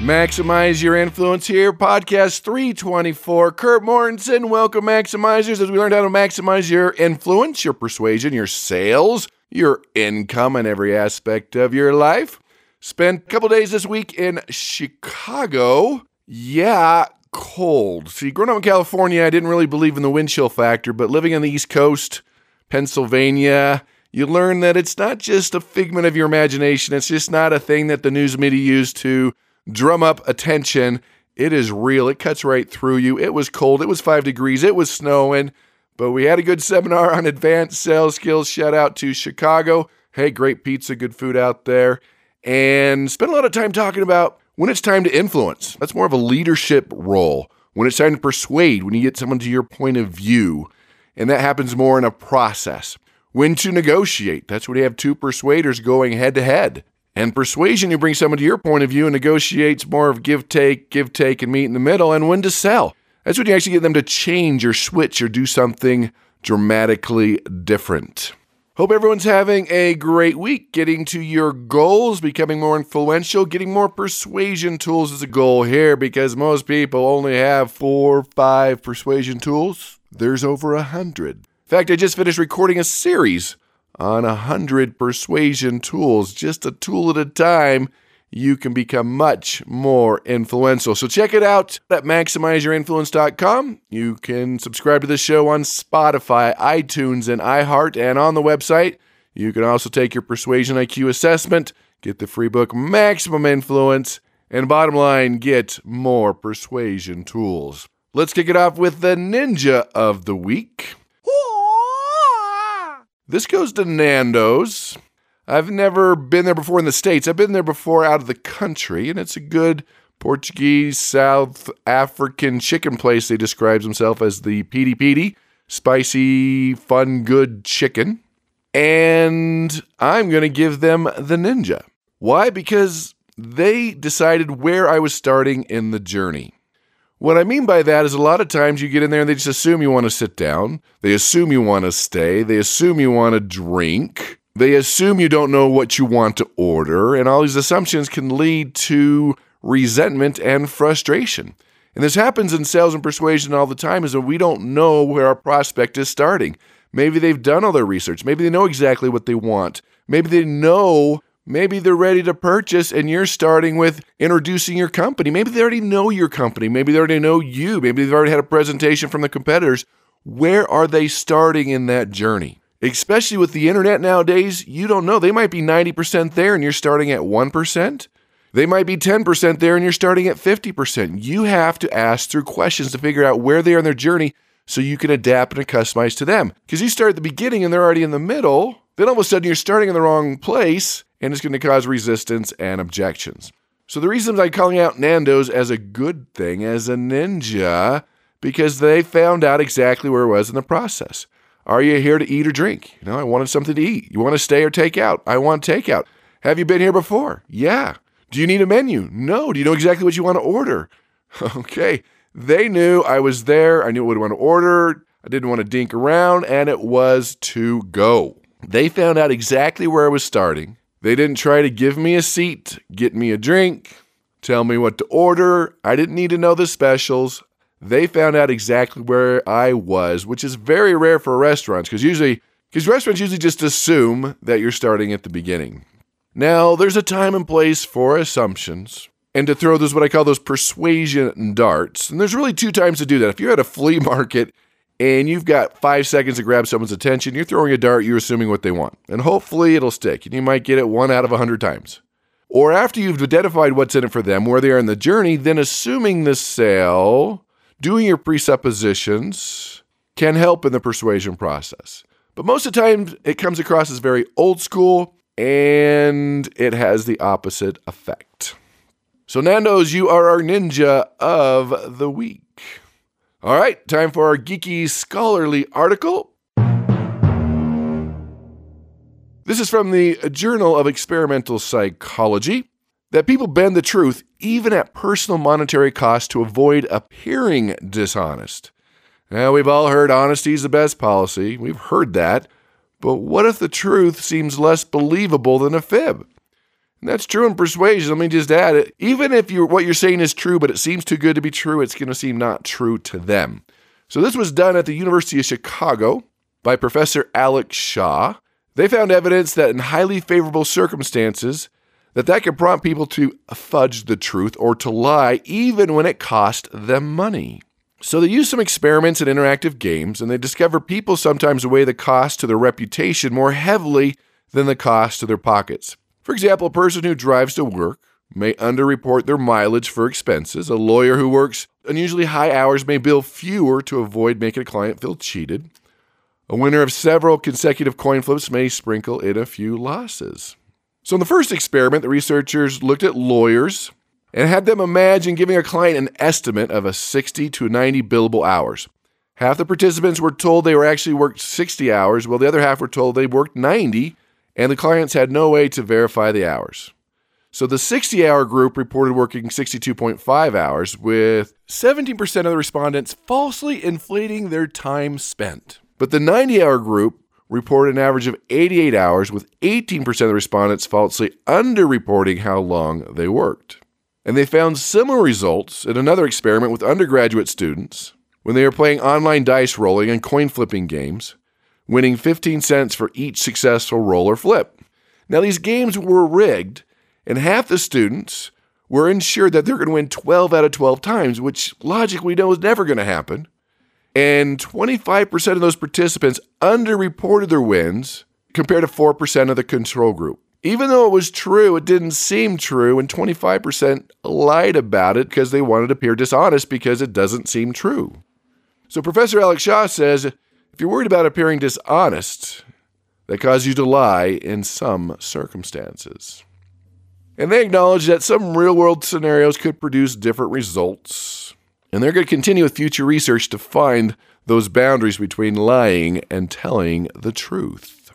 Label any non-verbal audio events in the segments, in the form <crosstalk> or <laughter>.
Maximize Your Influence here, podcast 324. Kurt Mortensen, welcome, Maximizers, as we learned how to maximize your influence, your persuasion, your sales, your income, and every aspect of your life. Spent a couple days this week in Chicago. Yeah, cold. See, growing up in California, I didn't really believe in the wind chill factor, but living on the East Coast, Pennsylvania, you learn that it's not just a figment of your imagination. It's just not a thing that the news media used to drum up attention. It is real. It cuts right through you. It was cold. It was five degrees. It was snowing, but we had a good seminar on advanced sales skills. Shout out to Chicago. Hey, great pizza, good food out there. And spent a lot of time talking about when it's time to influence. That's more of a leadership role. When it's time to persuade, when you get someone to your point of view. And that happens more in a process. When to negotiate. That's when you have two persuaders going head to head. And persuasion, you bring someone to your point of view and negotiates more of give take, give take, and meet in the middle. And when to sell. That's when you actually get them to change or switch or do something dramatically different. Hope everyone's having a great week, getting to your goals, becoming more influential, getting more persuasion tools is a goal here because most people only have four, five persuasion tools. There's over a hundred. In fact, I just finished recording a series on a hundred persuasion tools, just a tool at a time. You can become much more influential. So check it out at maximizeyourinfluence.com. You can subscribe to the show on Spotify, iTunes, and iHeart, and on the website. You can also take your Persuasion IQ assessment, get the free book Maximum Influence, and bottom line, get more persuasion tools. Let's kick it off with the Ninja of the Week. This goes to Nando's. I've never been there before in the States. I've been there before out of the country, and it's a good Portuguese, South African chicken place. They describes themselves as the Pidi Pidi, spicy, fun, good chicken. And I'm going to give them the ninja. Why? Because they decided where I was starting in the journey. What I mean by that is a lot of times you get in there and they just assume you want to sit down. They assume you want to stay. They assume you want to drink. They assume you don't know what you want to order. And all these assumptions can lead to resentment and frustration. And this happens in sales and persuasion all the time is that we don't know where our prospect is starting. Maybe they've done all their research. Maybe they know exactly what they want. Maybe they know Maybe they're ready to purchase and you're starting with introducing your company. Maybe they already know your company. Maybe they already know you. Maybe they've already had a presentation from the competitors. Where are they starting in that journey? Especially with the internet nowadays, you don't know. They might be 90% there and you're starting at 1%. They might be 10% there and you're starting at 50%. You have to ask through questions to figure out where they are in their journey so you can adapt and customize to them. Because you start at the beginning and they're already in the middle, then all of a sudden you're starting in the wrong place and it's going to cause resistance and objections. So the reason I'm calling out Nando's as a good thing, as a ninja, because they found out exactly where it was in the process. Are you here to eat or drink? You know, I wanted something to eat. You want to stay or take out? I want takeout. Have you been here before? Yeah. Do you need a menu? No. Do you know exactly what you want to order? <laughs> okay. They knew I was there. I knew what I wanted to order. I didn't want to dink around, and it was to go. They found out exactly where I was starting. They didn't try to give me a seat, get me a drink, tell me what to order. I didn't need to know the specials. They found out exactly where I was, which is very rare for restaurants because usually because restaurants usually just assume that you're starting at the beginning. Now, there's a time and place for assumptions and to throw those what I call those persuasion darts. And there's really two times to do that. If you're at a flea <laughs> market and you've got five seconds to grab someone's attention, you're throwing a dart, you're assuming what they want. And hopefully it'll stick, and you might get it one out of a hundred times. Or after you've identified what's in it for them, where they are in the journey, then assuming the sale, doing your presuppositions can help in the persuasion process. But most of the time, it comes across as very old school and it has the opposite effect. So, Nando's, you are our ninja of the week. All right, time for our geeky scholarly article. This is from the Journal of Experimental Psychology that people bend the truth even at personal monetary cost to avoid appearing dishonest. Now, we've all heard honesty is the best policy. We've heard that. But what if the truth seems less believable than a fib? And that's true in persuasion. Let me just add it. Even if you what you're saying is true, but it seems too good to be true, it's going to seem not true to them. So this was done at the University of Chicago by Professor Alex Shaw. They found evidence that in highly favorable circumstances, that that could prompt people to fudge the truth or to lie even when it cost them money. So they used some experiments and interactive games, and they discovered people sometimes weigh the cost to their reputation more heavily than the cost to their pockets. For example, a person who drives to work may underreport their mileage for expenses. A lawyer who works unusually high hours may bill fewer to avoid making a client feel cheated. A winner of several consecutive coin flips may sprinkle in a few losses. So, in the first experiment, the researchers looked at lawyers and had them imagine giving a client an estimate of a 60 to 90 billable hours. Half the participants were told they were actually worked 60 hours, while the other half were told they worked 90 and the clients had no way to verify the hours. So the 60 hour group reported working 62.5 hours, with 17% of the respondents falsely inflating their time spent. But the 90 hour group reported an average of 88 hours, with 18% of the respondents falsely underreporting how long they worked. And they found similar results in another experiment with undergraduate students when they were playing online dice rolling and coin flipping games winning 15 cents for each successful roll or flip. Now, these games were rigged, and half the students were ensured that they're going to win 12 out of 12 times, which logically we know is never going to happen. And 25% of those participants underreported their wins compared to 4% of the control group. Even though it was true, it didn't seem true, and 25% lied about it because they wanted to appear dishonest because it doesn't seem true. So Professor Alex Shaw says if you're worried about appearing dishonest, that causes you to lie in some circumstances. And they acknowledge that some real world scenarios could produce different results. And they're going to continue with future research to find those boundaries between lying and telling the truth.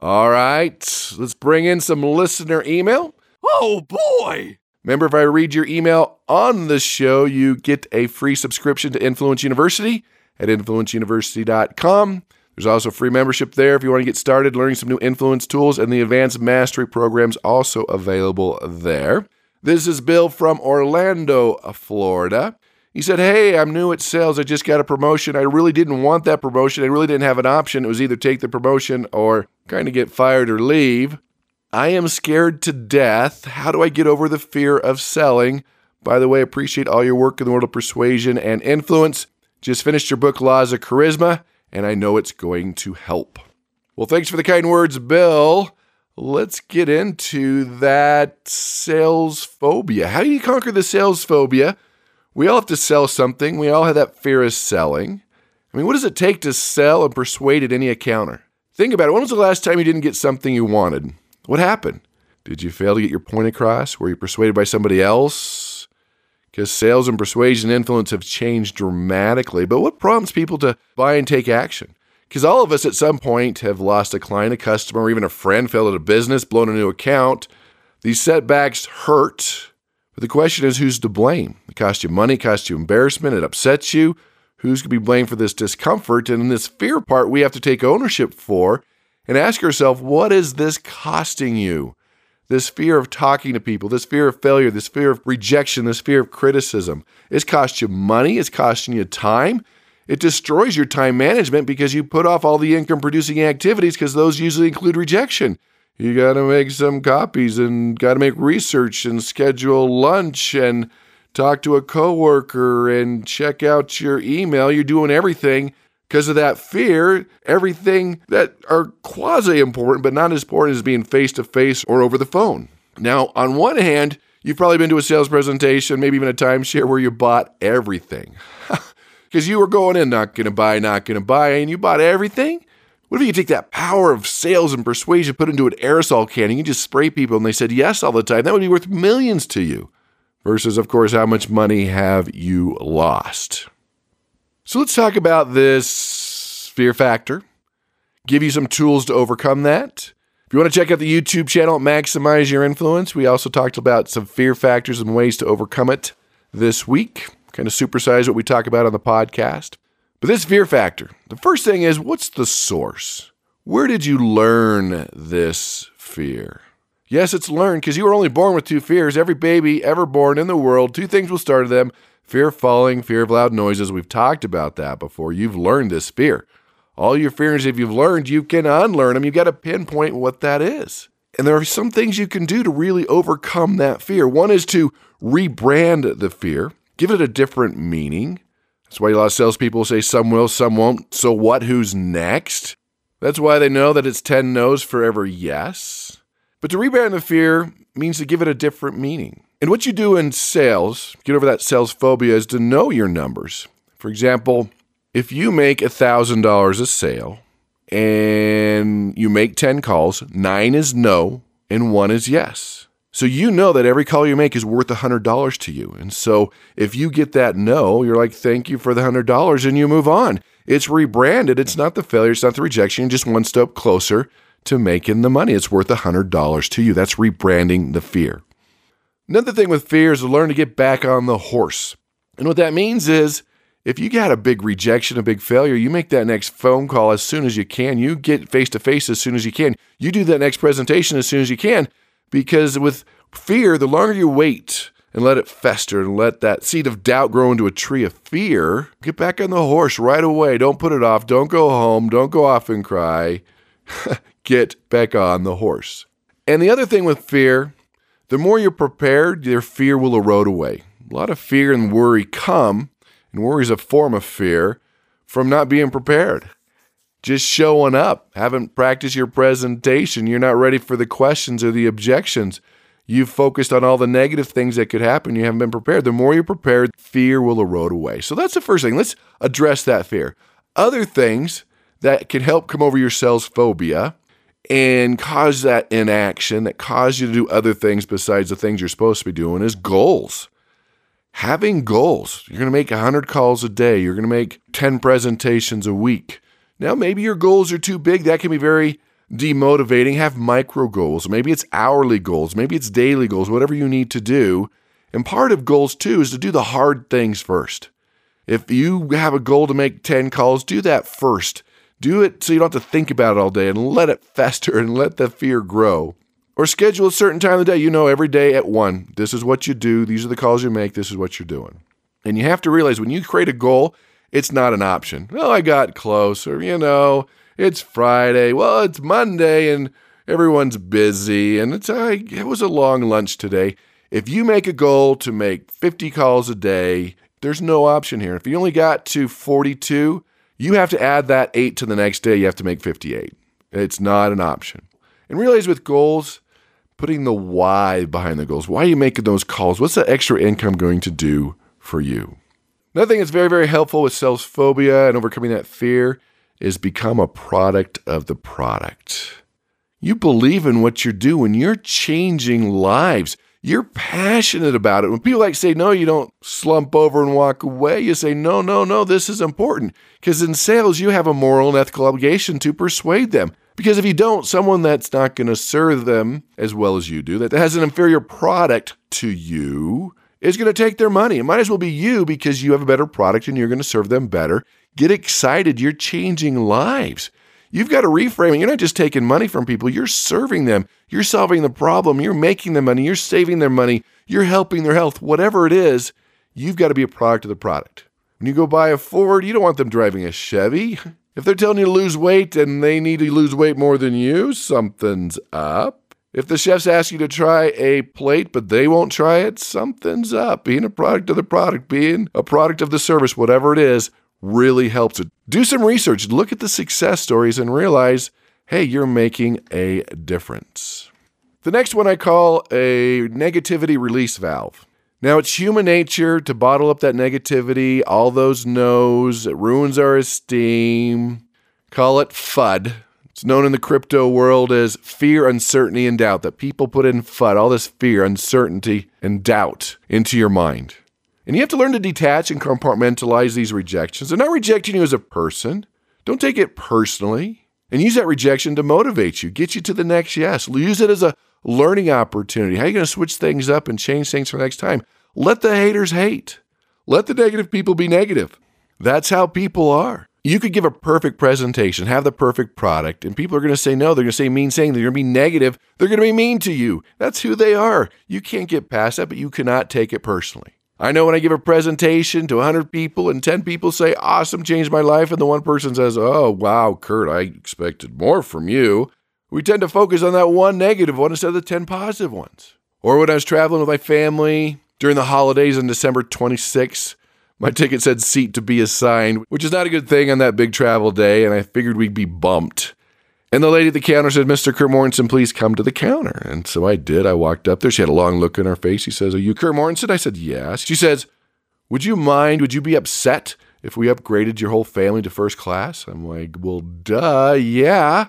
All right, let's bring in some listener email. Oh boy! Remember, if I read your email on the show, you get a free subscription to Influence University at influenceuniversity.com. There's also free membership there if you want to get started learning some new influence tools, and the advanced mastery programs also available there. This is Bill from Orlando, Florida. He said, Hey, I'm new at sales. I just got a promotion. I really didn't want that promotion. I really didn't have an option. It was either take the promotion or kind of get fired or leave. I am scared to death. How do I get over the fear of selling? By the way, appreciate all your work in the world of persuasion and influence. Just finished your book, Laws of Charisma, and I know it's going to help. Well, thanks for the kind words, Bill. Let's get into that sales phobia. How do you conquer the sales phobia? We all have to sell something. We all have that fear of selling. I mean, what does it take to sell and persuade at any encounter? Think about it. When was the last time you didn't get something you wanted? What happened? Did you fail to get your point across? Were you persuaded by somebody else? Because sales and persuasion influence have changed dramatically. But what prompts people to buy and take action? Because all of us at some point have lost a client, a customer, or even a friend, failed at a business, blown a new account. These setbacks hurt, but the question is who's to blame? It costs you money, it costs you embarrassment, it upsets you. Who's going to be blamed for this discomfort? And in this fear part, we have to take ownership for and ask ourselves, what is this costing you? This fear of talking to people, this fear of failure, this fear of rejection, this fear of criticism. It's cost you money, it's costing you time. It destroys your time management because you put off all the income producing activities because those usually include rejection. You got to make some copies and got to make research and schedule lunch and talk to a coworker and check out your email. You're doing everything because of that fear, everything that are quasi important, but not as important as being face to face or over the phone. Now, on one hand, you've probably been to a sales presentation, maybe even a timeshare where you bought everything. <laughs> Because you were going in, not going to buy, not going to buy, and you bought everything. What if you take that power of sales and persuasion, put into an aerosol can, and you just spray people and they said yes all the time? That would be worth millions to you. versus, of course, how much money have you lost. So let's talk about this fear factor, give you some tools to overcome that. If you want to check out the YouTube channel, Maximize Your Influence, we also talked about some fear factors and ways to overcome it this week. Kind of supersize what we talk about on the podcast. But this fear factor, the first thing is what's the source? Where did you learn this fear? Yes, it's learned because you were only born with two fears. Every baby ever born in the world, two things will start them fear of falling, fear of loud noises. We've talked about that before. You've learned this fear. All your fears, if you've learned, you can unlearn them. You've got to pinpoint what that is. And there are some things you can do to really overcome that fear. One is to rebrand the fear, give it a different meaning. That's why a lot of salespeople say some will, some won't. So what? Who's next? That's why they know that it's 10 no's for every yes. But to rebrand the fear means to give it a different meaning. And what you do in sales, get over that sales phobia, is to know your numbers. For example, if you make $1,000 a sale and you make 10 calls, nine is no and one is yes. So you know that every call you make is worth $100 to you. And so if you get that no, you're like, thank you for the $100 and you move on. It's rebranded. It's not the failure, it's not the rejection, just one step closer to making the money. It's worth $100 to you. That's rebranding the fear. Another thing with fear is to learn to get back on the horse. And what that means is if you got a big rejection, a big failure, you make that next phone call as soon as you can. You get face to face as soon as you can. You do that next presentation as soon as you can because with fear, the longer you wait and let it fester and let that seed of doubt grow into a tree of fear, get back on the horse right away. Don't put it off. Don't go home. Don't go off and cry. <laughs> get back on the horse. And the other thing with fear, the more you're prepared, your fear will erode away. A lot of fear and worry come, and worry is a form of fear, from not being prepared. Just showing up, haven't practiced your presentation, you're not ready for the questions or the objections. You've focused on all the negative things that could happen. You haven't been prepared. The more you're prepared, fear will erode away. So that's the first thing. Let's address that fear. Other things that can help come over your sales phobia and cause that inaction that cause you to do other things besides the things you're supposed to be doing is goals. Having goals. You're going to make 100 calls a day. You're going to make 10 presentations a week. Now, maybe your goals are too big. That can be very demotivating. Have micro goals. Maybe it's hourly goals. Maybe it's daily goals, whatever you need to do. And part of goals, too, is to do the hard things first. If you have a goal to make 10 calls, do that first. Do it so you don't have to think about it all day and let it fester and let the fear grow. Or schedule a certain time of the day. You know, every day at one, this is what you do. These are the calls you make. This is what you're doing. And you have to realize when you create a goal, it's not an option. Well, I got close, or, you know, it's Friday. Well, it's Monday and everyone's busy. And it's, I, it was a long lunch today. If you make a goal to make 50 calls a day, there's no option here. If you only got to 42, you have to add that eight to the next day. You have to make 58. It's not an option. And realize with goals, putting the why behind the goals. Why are you making those calls? What's that extra income going to do for you? Another thing that's very, very helpful with sales phobia and overcoming that fear is become a product of the product. You believe in what you're doing, you're changing lives. You're passionate about it. When people like say, no, you don't slump over and walk away. You say, no, no, no, this is important. Because in sales, you have a moral and ethical obligation to persuade them. Because if you don't, someone that's not going to serve them as well as you do, that has an inferior product to you, is going to take their money. It might as well be you because you have a better product and you're going to serve them better. Get excited. You're changing lives. You've got to reframe it. You're not just taking money from people, you're serving them. You're solving the problem. You're making them money. You're saving their money. You're helping their health. Whatever it is, you've got to be a product of the product. When you go buy a Ford, you don't want them driving a Chevy. If they're telling you to lose weight and they need to lose weight more than you, something's up. If the chefs ask you to try a plate but they won't try it, something's up. Being a product of the product, being a product of the service, whatever it is, really helps it. Do some research, look at the success stories, and realize hey, you're making a difference. The next one I call a negativity release valve. Now, it's human nature to bottle up that negativity, all those no's, it ruins our esteem. Call it FUD. It's known in the crypto world as fear, uncertainty, and doubt, that people put in FUD, all this fear, uncertainty, and doubt into your mind. And you have to learn to detach and compartmentalize these rejections. They're not rejecting you as a person. Don't take it personally. And use that rejection to motivate you, get you to the next yes. Use it as a learning opportunity. How are you going to switch things up and change things for next time? Let the haters hate. Let the negative people be negative. That's how people are. You could give a perfect presentation, have the perfect product, and people are going to say no. They're going to say mean saying. They're going to be negative. They're going to be mean to you. That's who they are. You can't get past that, but you cannot take it personally. I know when I give a presentation to 100 people and 10 people say, awesome, changed my life, and the one person says, oh, wow, Kurt, I expected more from you. We tend to focus on that one negative one instead of the 10 positive ones. Or when I was traveling with my family during the holidays on December 26th, my ticket said seat to be assigned, which is not a good thing on that big travel day, and I figured we'd be bumped. And the lady at the counter said, Mr. Kurt Mortensen, please come to the counter. And so I did. I walked up there. She had a long look in her face. She says, Are you Kurt Mortensen? I said, Yes. She says, Would you mind, would you be upset if we upgraded your whole family to first class? I'm like, Well, duh, yeah.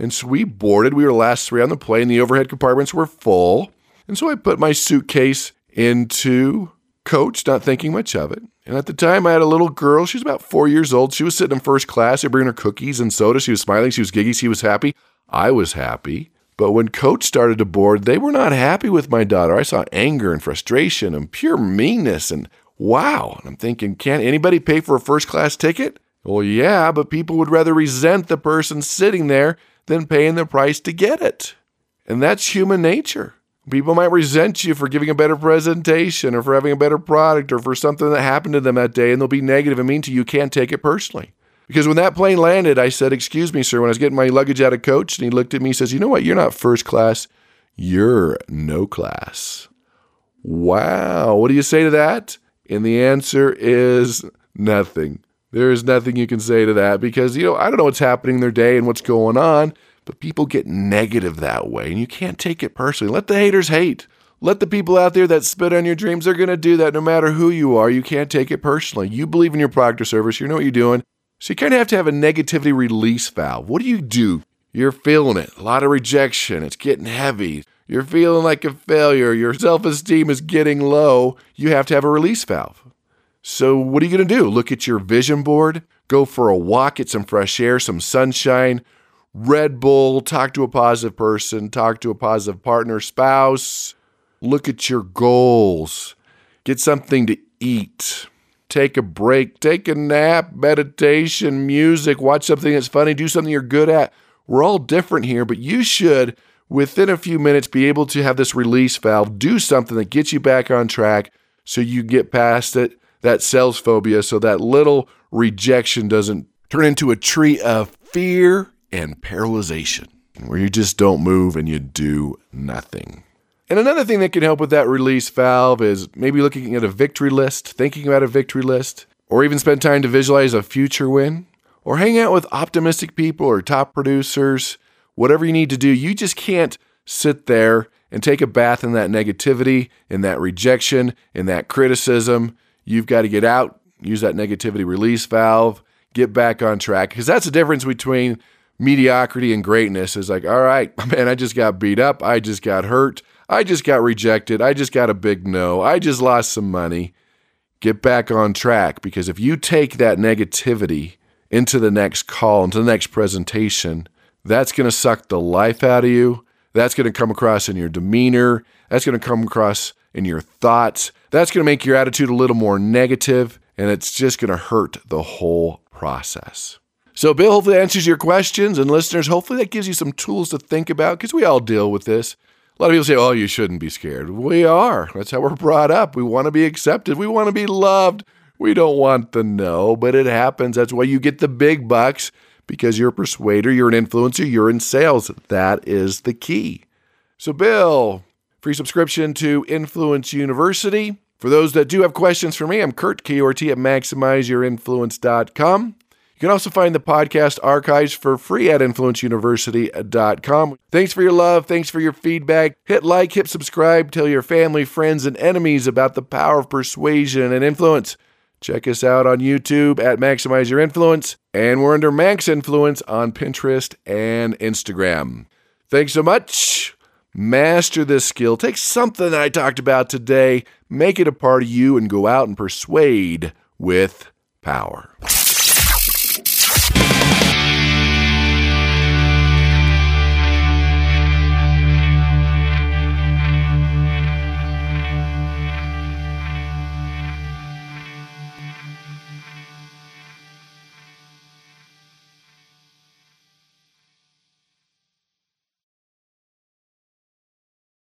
And so we boarded. We were the last three on the plane. The overhead compartments were full. And so I put my suitcase into coach, not thinking much of it. And at the time, I had a little girl. She was about four years old. She was sitting in first class. I bring her cookies and soda. She was smiling. She was giggy. She was happy. I was happy. But when coach started to board, they were not happy with my daughter. I saw anger and frustration and pure meanness. And wow. And I'm thinking, can't anybody pay for a first class ticket? Well, yeah, but people would rather resent the person sitting there than paying the price to get it. And that's human nature. People might resent you for giving a better presentation or for having a better product or for something that happened to them that day, and they'll be negative and mean to you. You can't take it personally. Because when that plane landed, I said, Excuse me, sir, when I was getting my luggage out of coach, and he looked at me and says, You know what? You're not first class, you're no class. Wow. What do you say to that? And the answer is nothing. There is nothing you can say to that because, you know, I don't know what's happening in their day and what's going on. But people get negative that way, and you can't take it personally. Let the haters hate. Let the people out there that spit on your dreams, they're going to do that no matter who you are. You can't take it personally. You believe in your product or service, you know what you're doing. So you kind of have to have a negativity release valve. What do you do? You're feeling it. A lot of rejection. It's getting heavy. You're feeling like a failure. Your self esteem is getting low. You have to have a release valve. So, what are you going to do? Look at your vision board, go for a walk, get some fresh air, some sunshine, Red Bull, talk to a positive person, talk to a positive partner, spouse, look at your goals, get something to eat, take a break, take a nap, meditation, music, watch something that's funny, do something you're good at. We're all different here, but you should, within a few minutes, be able to have this release valve, do something that gets you back on track so you get past it, that sales phobia, so that little rejection doesn't turn into a tree of fear and paralyzation, where you just don't move and you do nothing. And another thing that can help with that release valve is maybe looking at a victory list, thinking about a victory list, or even spend time to visualize a future win, or hang out with optimistic people or top producers, whatever you need to do. You just can't sit there and take a bath in that negativity, in that rejection, in that criticism. You've got to get out, use that negativity release valve, get back on track, because that's the difference between mediocrity and greatness is like, all right, <laughs> man, I just got beat up. I just got hurt. I just got rejected. I just got a big no. I just lost some money. Get back on track because if you take that negativity into the next call, into the next presentation, that's going to suck the life out of you. That's going to come across in your demeanor. That's going to come across in your thoughts. That's going to make your attitude a little more negative, and it's just going to hurt the whole process. So, Bill, hopefully that answers your questions. And listeners, hopefully that gives you some tools to think about because we all deal with this. A lot of people say, oh, you shouldn't be scared. We are. That's how we're brought up. We want to be accepted. We want to be loved. We don't want the no, but it happens. That's why you get the big bucks because you're a persuader, you're an influencer, you're in sales. That is the key. So, Bill, free subscription to Influence University. For those that do have questions for me, I'm Kurt, K-U-R-T at maximizeyourinfluence.com. You can also find the podcast archives for free at influenceuniversity.com. Thanks for your love. Thanks for your feedback. Hit like, hit subscribe, tell your family, friends, and enemies about the power of persuasion and influence. Check us out on YouTube at Maximize Your Influence, and we're under Max Influence on Pinterest and Instagram. Thanks so much. Master this skill. Take something I talked about today, make it a part of you, and go out and persuade with power.